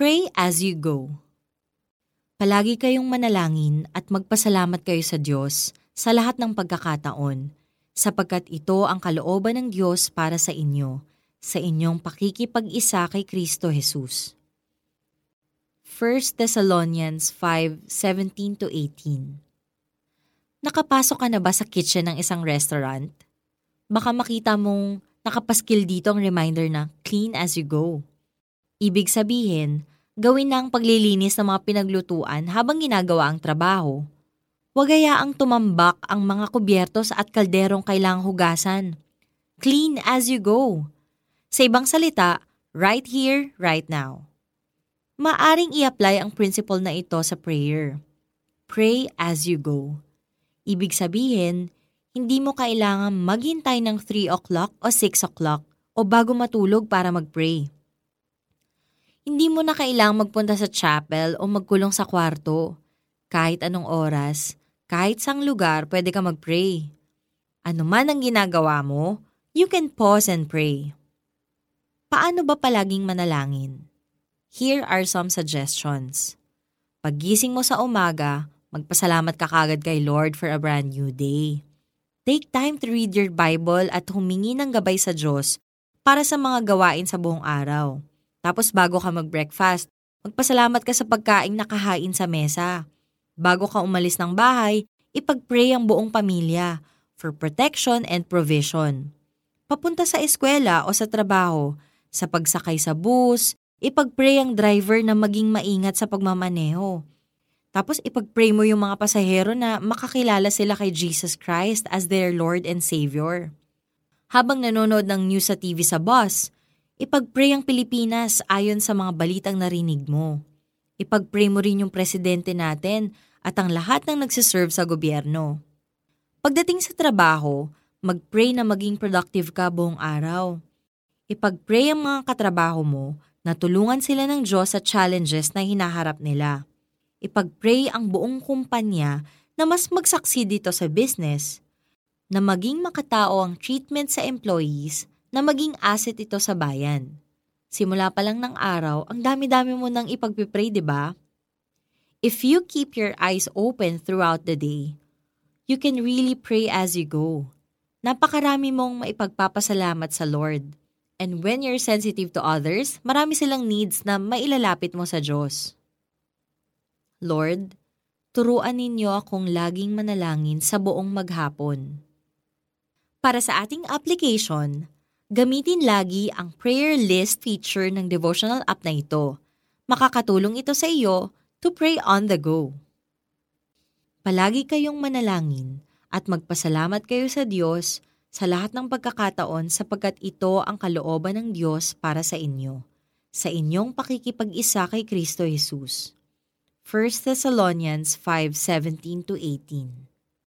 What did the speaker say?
Pray as you go. Palagi kayong manalangin at magpasalamat kayo sa Diyos sa lahat ng pagkakataon, sapagkat ito ang kalooban ng Diyos para sa inyo, sa inyong pakikipag-isa kay Kristo Jesus. 1 Thessalonians 5:17-18 Nakapasok ka na ba sa kitchen ng isang restaurant? Baka makita mong nakapaskil dito ang reminder na clean as you go. Ibig sabihin, gawin na ang paglilinis ng mga pinaglutuan habang ginagawa ang trabaho. Huwag hayaang tumambak ang mga kubyertos at kalderong kailangang hugasan. Clean as you go. Sa ibang salita, right here, right now. Maaring i-apply ang principle na ito sa prayer. Pray as you go. Ibig sabihin, hindi mo kailangan maghintay ng 3 o'clock o 6 o'clock o bago matulog para mag-pray. Hindi mo na kailangang magpunta sa chapel o magkulong sa kwarto. Kahit anong oras, kahit sang lugar, pwede ka mag-pray. Ano man ang ginagawa mo, you can pause and pray. Paano ba palaging manalangin? Here are some suggestions. Paggising mo sa umaga, Magpasalamat ka kagad kay Lord for a brand new day. Take time to read your Bible at humingi ng gabay sa Diyos para sa mga gawain sa buong araw. Tapos bago ka mag-breakfast, magpasalamat ka sa pagkaing nakahain sa mesa. Bago ka umalis ng bahay, ipag-pray ang buong pamilya for protection and provision. Papunta sa eskwela o sa trabaho, sa pagsakay sa bus, ipag-pray ang driver na maging maingat sa pagmamaneho tapos ipag-pray mo yung mga pasahero na makakilala sila kay Jesus Christ as their Lord and Savior. Habang nanonood ng news sa TV sa bus, ipag-pray ang Pilipinas ayon sa mga balitang narinig mo. Ipag-pray mo rin yung presidente natin at ang lahat ng nagsiserve sa gobyerno. Pagdating sa trabaho, mag-pray na maging productive ka buong araw. Ipag-pray ang mga katrabaho mo na tulungan sila ng Diyos sa challenges na hinaharap nila ipag-pray ang buong kumpanya na mas magsaksi dito sa business, na maging makatao ang treatment sa employees, na maging asset ito sa bayan. Simula pa lang ng araw, ang dami-dami mo nang ipagpipray, di ba? If you keep your eyes open throughout the day, you can really pray as you go. Napakarami mong maipagpapasalamat sa Lord. And when you're sensitive to others, marami silang needs na mailalapit mo sa Diyos. Lord, turuan ninyo akong laging manalangin sa buong maghapon. Para sa ating application, gamitin lagi ang prayer list feature ng devotional app na ito. Makakatulong ito sa iyo to pray on the go. Palagi kayong manalangin at magpasalamat kayo sa Diyos sa lahat ng pagkakataon sapagkat ito ang kalooban ng Diyos para sa inyo, sa inyong pakikipag-isa kay Kristo Jesus. 1 Thessalonians 5:17 18.